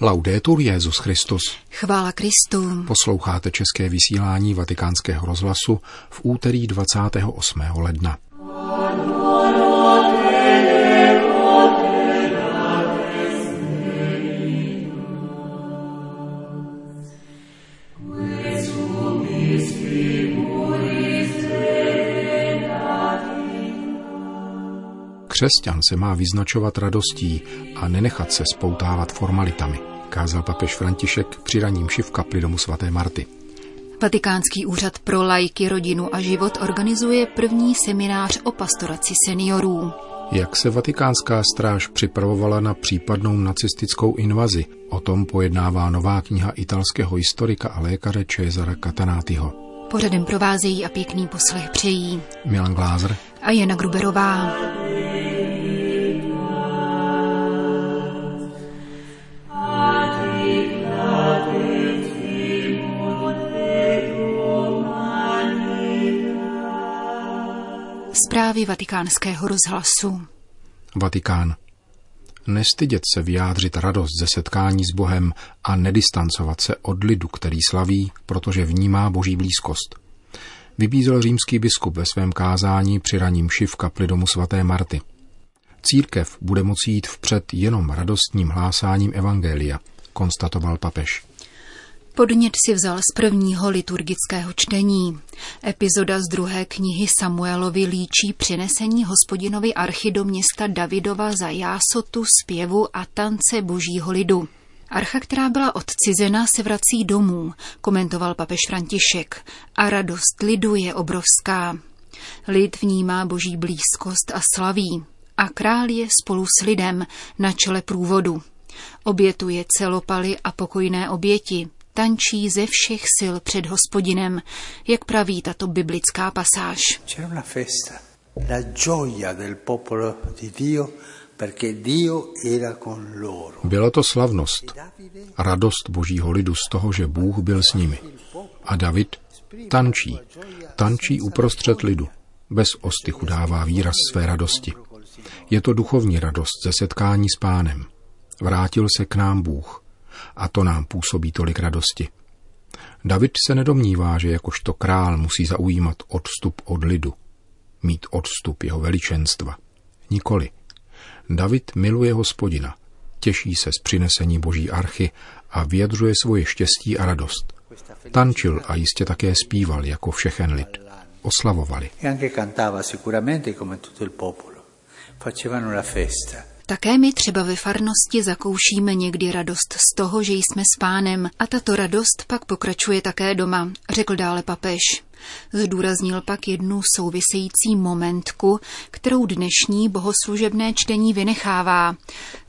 Laudetur Jezus Christus. Chvála Kristu. Posloucháte české vysílání Vatikánského rozhlasu v úterý 28. ledna. Křesťan se má vyznačovat radostí a nenechat se spoutávat formalitami, kázal papež František při raním v kapli domu svaté Marty. Vatikánský úřad pro lajky, rodinu a život organizuje první seminář o pastoraci seniorů. Jak se vatikánská stráž připravovala na případnou nacistickou invazi, o tom pojednává nová kniha italského historika a lékaře Cesara Catanátyho. Pořadem provázejí a pěkný poslech přejí Milan Glázer a Jana Gruberová. Zprávy vatikánského rozhlasu. Vatikán. Nestydět se vyjádřit radost ze setkání s Bohem a nedistancovat se od lidu, který slaví, protože vnímá boží blízkost. Vybízel římský biskup ve svém kázání při raním šiv kapli domu svaté Marty. Církev bude moci jít vpřed jenom radostním hlásáním evangelia, konstatoval papež. Podnět si vzal z prvního liturgického čtení. Epizoda z druhé knihy Samuelovi líčí přinesení hospodinovi archy do města Davidova za jásotu, zpěvu a tance božího lidu. Archa, která byla odcizena, se vrací domů, komentoval papež František, a radost lidu je obrovská. Lid vnímá boží blízkost a slaví, a král je spolu s lidem na čele průvodu. Obětuje celopaly a pokojné oběti, tančí ze všech sil před hospodinem, jak praví tato biblická pasáž. Byla to slavnost, radost božího lidu z toho, že Bůh byl s nimi. A David tančí, tančí uprostřed lidu, bez ostychu dává výraz své radosti. Je to duchovní radost ze setkání s pánem. Vrátil se k nám Bůh a to nám působí tolik radosti. David se nedomnívá, že jakožto král musí zaujímat odstup od lidu, mít odstup jeho veličenstva. Nikoli. David miluje hospodina, těší se z přinesení boží archy a vyjadřuje svoje štěstí a radost. Tančil a jistě také zpíval jako všechen lid. Oslavovali. Facevano la festa. Také my třeba ve farnosti zakoušíme někdy radost z toho, že jsme s pánem a tato radost pak pokračuje také doma, řekl dále papež. Zdůraznil pak jednu související momentku, kterou dnešní bohoslužebné čtení vynechává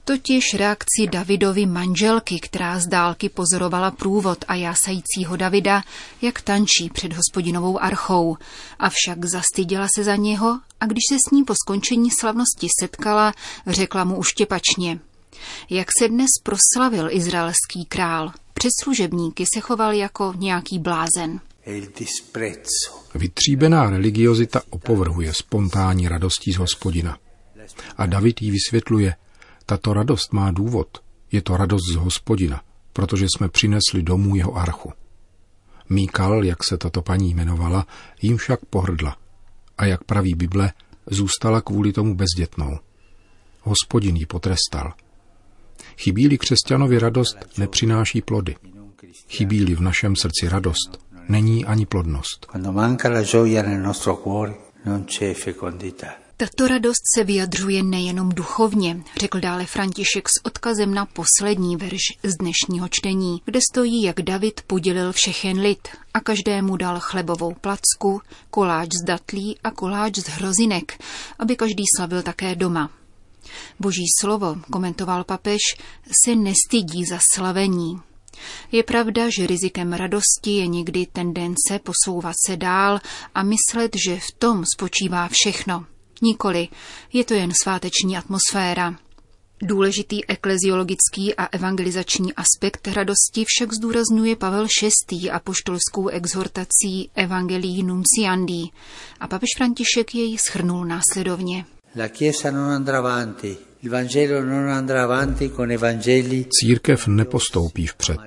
totiž reakci Davidovy manželky, která z dálky pozorovala průvod a jásajícího Davida, jak tančí před hospodinovou archou. Avšak zastyděla se za něho a když se s ním po skončení slavnosti setkala, řekla mu uštěpačně. Jak se dnes proslavil izraelský král, předslužebníky se choval jako nějaký blázen. Vytříbená religiozita opovrhuje spontánní radostí z hospodina. A David jí vysvětluje – tato radost má důvod. Je to radost z hospodina, protože jsme přinesli domů jeho archu. Míkal, jak se tato paní jmenovala, jim však pohrdla. A jak praví Bible, zůstala kvůli tomu bezdětnou. Hospodin ji potrestal. Chybí-li křesťanovi radost, nepřináší plody. Chybí-li v našem srdci radost, není ani plodnost. Quando manca la gioia nel nostro cuore, non c'è fecondità. Tato radost se vyjadřuje nejenom duchovně, řekl dále František s odkazem na poslední verš z dnešního čtení, kde stojí, jak David podělil všechen lid a každému dal chlebovou placku, koláč z datlí a koláč z hrozinek, aby každý slavil také doma. Boží slovo, komentoval papež, se nestydí za slavení. Je pravda, že rizikem radosti je někdy tendence posouvat se dál a myslet, že v tom spočívá všechno – Nikoli, je to jen sváteční atmosféra. Důležitý ekleziologický a evangelizační aspekt radosti však zdůrazňuje Pavel VI. apoštolskou exhortací Evangelii Nunciandi a papež František jej schrnul následovně. La Chiesa non andrà avanti Církev nepostoupí vpřed.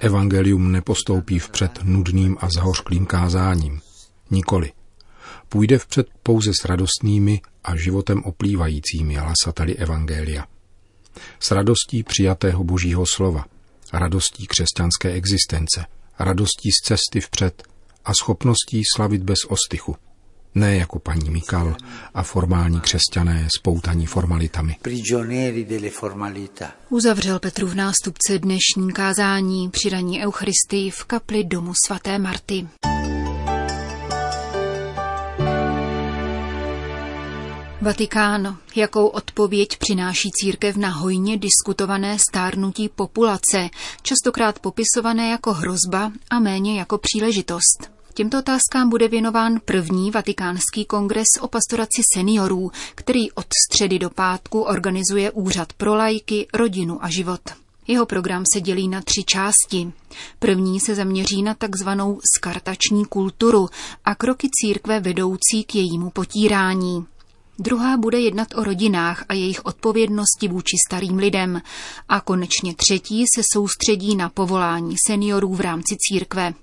Evangelium nepostoupí vpřed nudným a zahořklým kázáním. Nikoli. Půjde vpřed pouze s radostnými a životem oplývajícími hlasateli Evangelia. S radostí přijatého božího slova, radostí křesťanské existence, radostí z cesty vpřed a schopností slavit bez ostychu – ne jako paní Mikal a formální křesťané spoutaní formalitami. Uzavřel v nástupce dnešní kázání při raní Eucharistii v kapli domu svaté Marty. Vatikán. Jakou odpověď přináší církev na hojně diskutované stárnutí populace, častokrát popisované jako hrozba a méně jako příležitost? Těmto otázkám bude věnován první vatikánský kongres o pastoraci seniorů, který od středy do pátku organizuje Úřad pro lajky, rodinu a život. Jeho program se dělí na tři části. První se zaměří na takzvanou skartační kulturu a kroky církve vedoucí k jejímu potírání. Druhá bude jednat o rodinách a jejich odpovědnosti vůči starým lidem. A konečně třetí se soustředí na povolání seniorů v rámci církve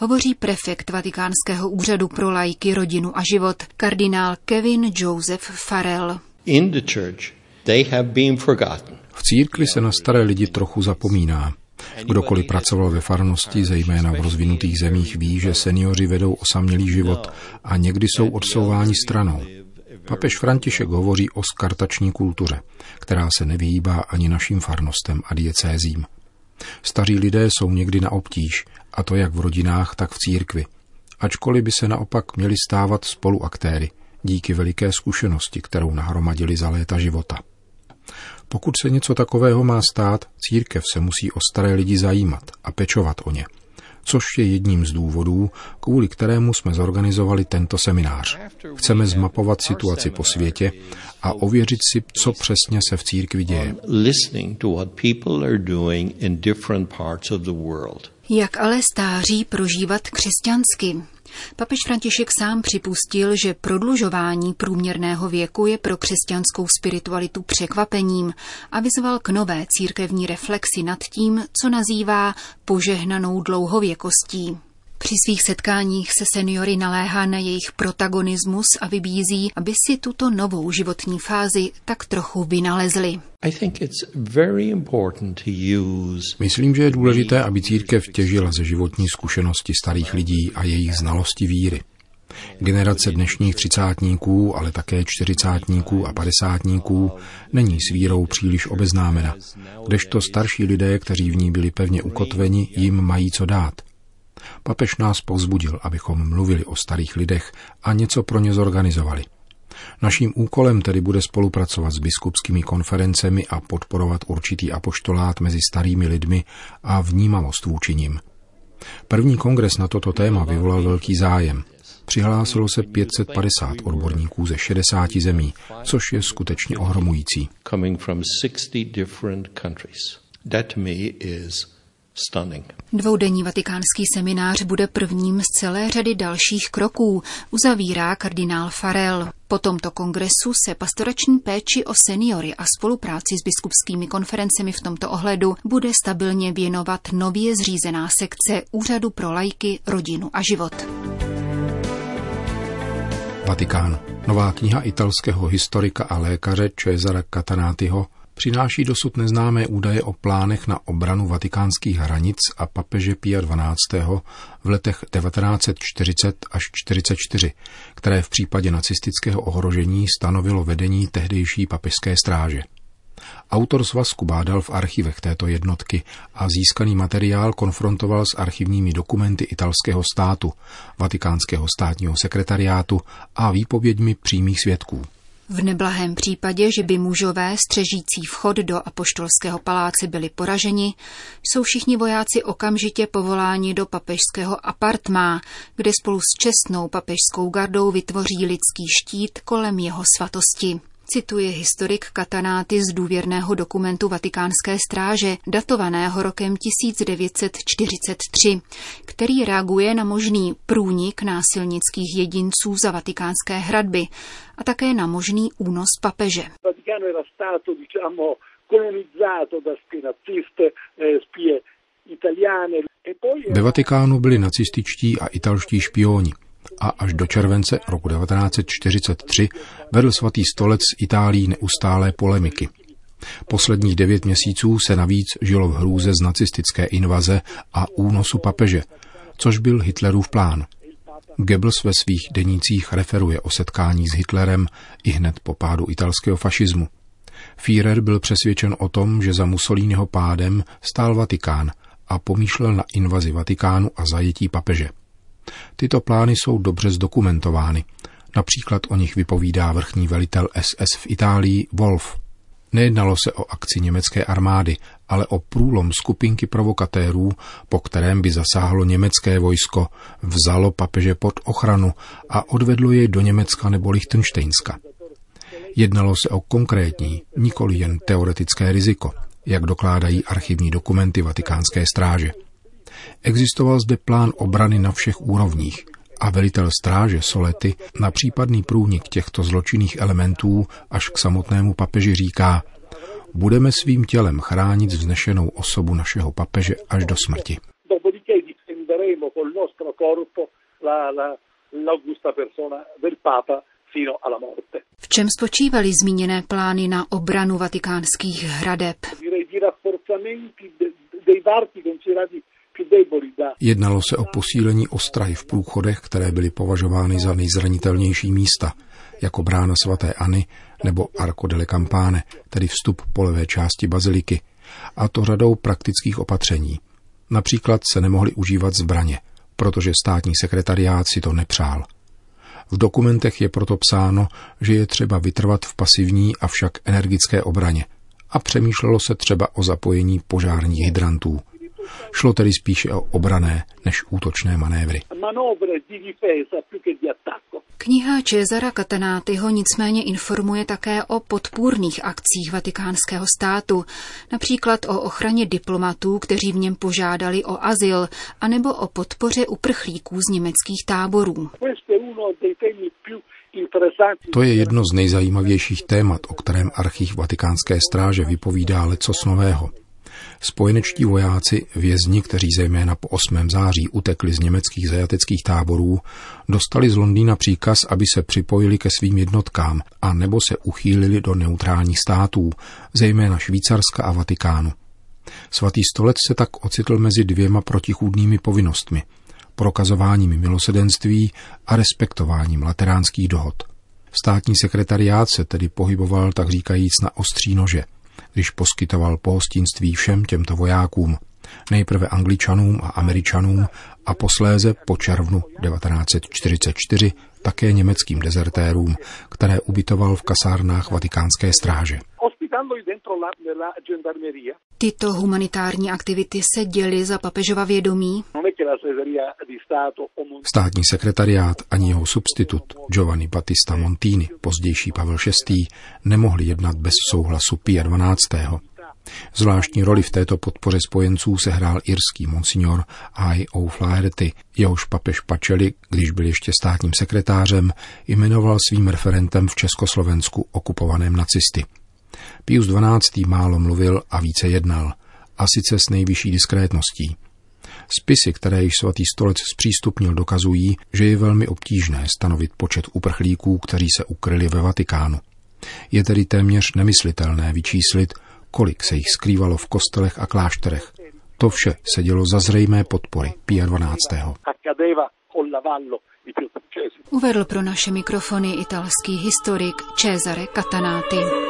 hovoří prefekt Vatikánského úřadu pro lajky, rodinu a život, kardinál Kevin Joseph Farrell. In the church, they have been forgotten. V církvi se na staré lidi trochu zapomíná. Kdokoliv pracoval ve farnosti, zejména v rozvinutých zemích, ví, že seniori vedou osamělý život a někdy jsou odsouváni stranou. Papež František hovoří o skartační kultuře, která se nevyhýbá ani našim farnostem a diecézím. Staří lidé jsou někdy na obtíž, a to jak v rodinách, tak v církvi. Ačkoliv by se naopak měli stávat spoluaktéry, díky veliké zkušenosti, kterou nahromadili za léta života. Pokud se něco takového má stát, církev se musí o staré lidi zajímat a pečovat o ně – což je jedním z důvodů, kvůli kterému jsme zorganizovali tento seminář. Chceme zmapovat situaci po světě a ověřit si, co přesně se v církvi děje. Jak ale stáří prožívat křesťansky? Papež František sám připustil, že prodlužování průměrného věku je pro křesťanskou spiritualitu překvapením a vyzval k nové církevní reflexi nad tím, co nazývá požehnanou dlouhověkostí. Při svých setkáních se seniory naléhá na jejich protagonismus a vybízí, aby si tuto novou životní fázi tak trochu vynalezli. Myslím, že je důležité, aby církev těžila ze životní zkušenosti starých lidí a jejich znalosti víry. Generace dnešních třicátníků, ale také čtyřicátníků a padesátníků není s vírou příliš obeznámena, kdežto starší lidé, kteří v ní byli pevně ukotveni, jim mají co dát – Papež nás povzbudil, abychom mluvili o starých lidech a něco pro ně zorganizovali. Naším úkolem tedy bude spolupracovat s biskupskými konferencemi a podporovat určitý apoštolát mezi starými lidmi a vnímavost vůči nim. První kongres na toto téma vyvolal velký zájem. Přihlásilo se 550 odborníků ze 60 zemí, což je skutečně ohromující. That me is Dvoudenní vatikánský seminář bude prvním z celé řady dalších kroků, uzavírá kardinál Farel. Po tomto kongresu se pastorační péči o seniory a spolupráci s biskupskými konferencemi v tomto ohledu bude stabilně věnovat nově zřízená sekce Úřadu pro lajky, rodinu a život. Vatikán. Nová kniha italského historika a lékaře Cesara Catanátyho přináší dosud neznámé údaje o plánech na obranu vatikánských hranic a papeže Pia XII. v letech 1940 až 44, které v případě nacistického ohrožení stanovilo vedení tehdejší papežské stráže. Autor svazku bádal v archivech této jednotky a získaný materiál konfrontoval s archivními dokumenty italského státu, vatikánského státního sekretariátu a výpověďmi přímých svědků. V neblahém případě, že by mužové střežící vchod do apoštolského paláce byli poraženi, jsou všichni vojáci okamžitě povoláni do papežského apartmá, kde spolu s čestnou papežskou gardou vytvoří lidský štít kolem jeho svatosti. Cituje historik Katanáty z důvěrného dokumentu Vatikánské stráže, datovaného rokem 1943, který reaguje na možný průnik násilnických jedinců za vatikánské hradby a také na možný únos papeže. Ve Vatikánu byli nacističtí a italští špioni a až do července roku 1943 vedl svatý stolec z Itálií neustálé polemiky. Posledních devět měsíců se navíc žilo v hrůze z nacistické invaze a únosu papeže, což byl Hitlerův plán. Goebbels ve svých denících referuje o setkání s Hitlerem i hned po pádu italského fašismu. Führer byl přesvědčen o tom, že za Mussoliniho pádem stál Vatikán a pomýšlel na invazi Vatikánu a zajetí papeže. Tyto plány jsou dobře zdokumentovány. Například o nich vypovídá vrchní velitel SS v Itálii Wolf. Nejednalo se o akci německé armády, ale o průlom skupinky provokatérů, po kterém by zasáhlo německé vojsko, vzalo papeže pod ochranu a odvedlo jej do Německa nebo Lichtensteinska. Jednalo se o konkrétní, nikoli jen teoretické riziko, jak dokládají archivní dokumenty vatikánské stráže. Existoval zde plán obrany na všech úrovních a velitel stráže Solety na případný průnik těchto zločinných elementů až k samotnému papeži říká, budeme svým tělem chránit vznešenou osobu našeho papeže až do smrti. V čem spočívaly zmíněné plány na obranu vatikánských hradeb? Jednalo se o posílení ostrahy v průchodech, které byly považovány za nejzranitelnější místa, jako brána svatéAny nebo Arco delle Campane, tedy vstup po levé části baziliky, a to řadou praktických opatření. Například se nemohly užívat zbraně, protože státní sekretariát si to nepřál. V dokumentech je proto psáno, že je třeba vytrvat v pasivní avšak energické obraně a přemýšlelo se třeba o zapojení požárních hydrantů. Šlo tedy spíše o obrané než útočné manévry. Kniha Cezara Katanátyho nicméně informuje také o podpůrných akcích vatikánského státu, například o ochraně diplomatů, kteří v něm požádali o azyl, anebo o podpoře uprchlíků z německých táborů. To je jedno z nejzajímavějších témat, o kterém archív vatikánské stráže vypovídá lecos nového. Spojenečtí vojáci, vězni, kteří zejména po 8. září utekli z německých zajateckých táborů, dostali z Londýna příkaz, aby se připojili ke svým jednotkám a nebo se uchýlili do neutrálních států, zejména Švýcarska a Vatikánu. Svatý stolec se tak ocitl mezi dvěma protichůdnými povinnostmi – prokazováním milosedenství a respektováním lateránských dohod. Státní sekretariát se tedy pohyboval tak říkajíc na ostří nože – když poskytoval pohostinství všem těmto vojákům, nejprve angličanům a američanům a posléze po červnu 1944 také německým dezertérům, které ubytoval v kasárnách vatikánské stráže. Tyto humanitární aktivity se děly za papežova vědomí? Státní sekretariát ani jeho substitut Giovanni Battista Montini, pozdější Pavel VI., nemohli jednat bez souhlasu Pia 12. Zvláštní roli v této podpoře spojenců sehrál irský monsignor I. O'Flaherty, jehož papež Pačeli, když byl ještě státním sekretářem, jmenoval svým referentem v Československu okupovaném nacisty. Pius XII. málo mluvil a více jednal, a sice s nejvyšší diskrétností. Spisy, které již svatý stolec zpřístupnil, dokazují, že je velmi obtížné stanovit počet uprchlíků, kteří se ukryli ve Vatikánu. Je tedy téměř nemyslitelné vyčíslit, kolik se jich skrývalo v kostelech a klášterech. To vše se dělo za zřejmé podpory Pia 12. Uvedl pro naše mikrofony italský historik Cesare Catanáty.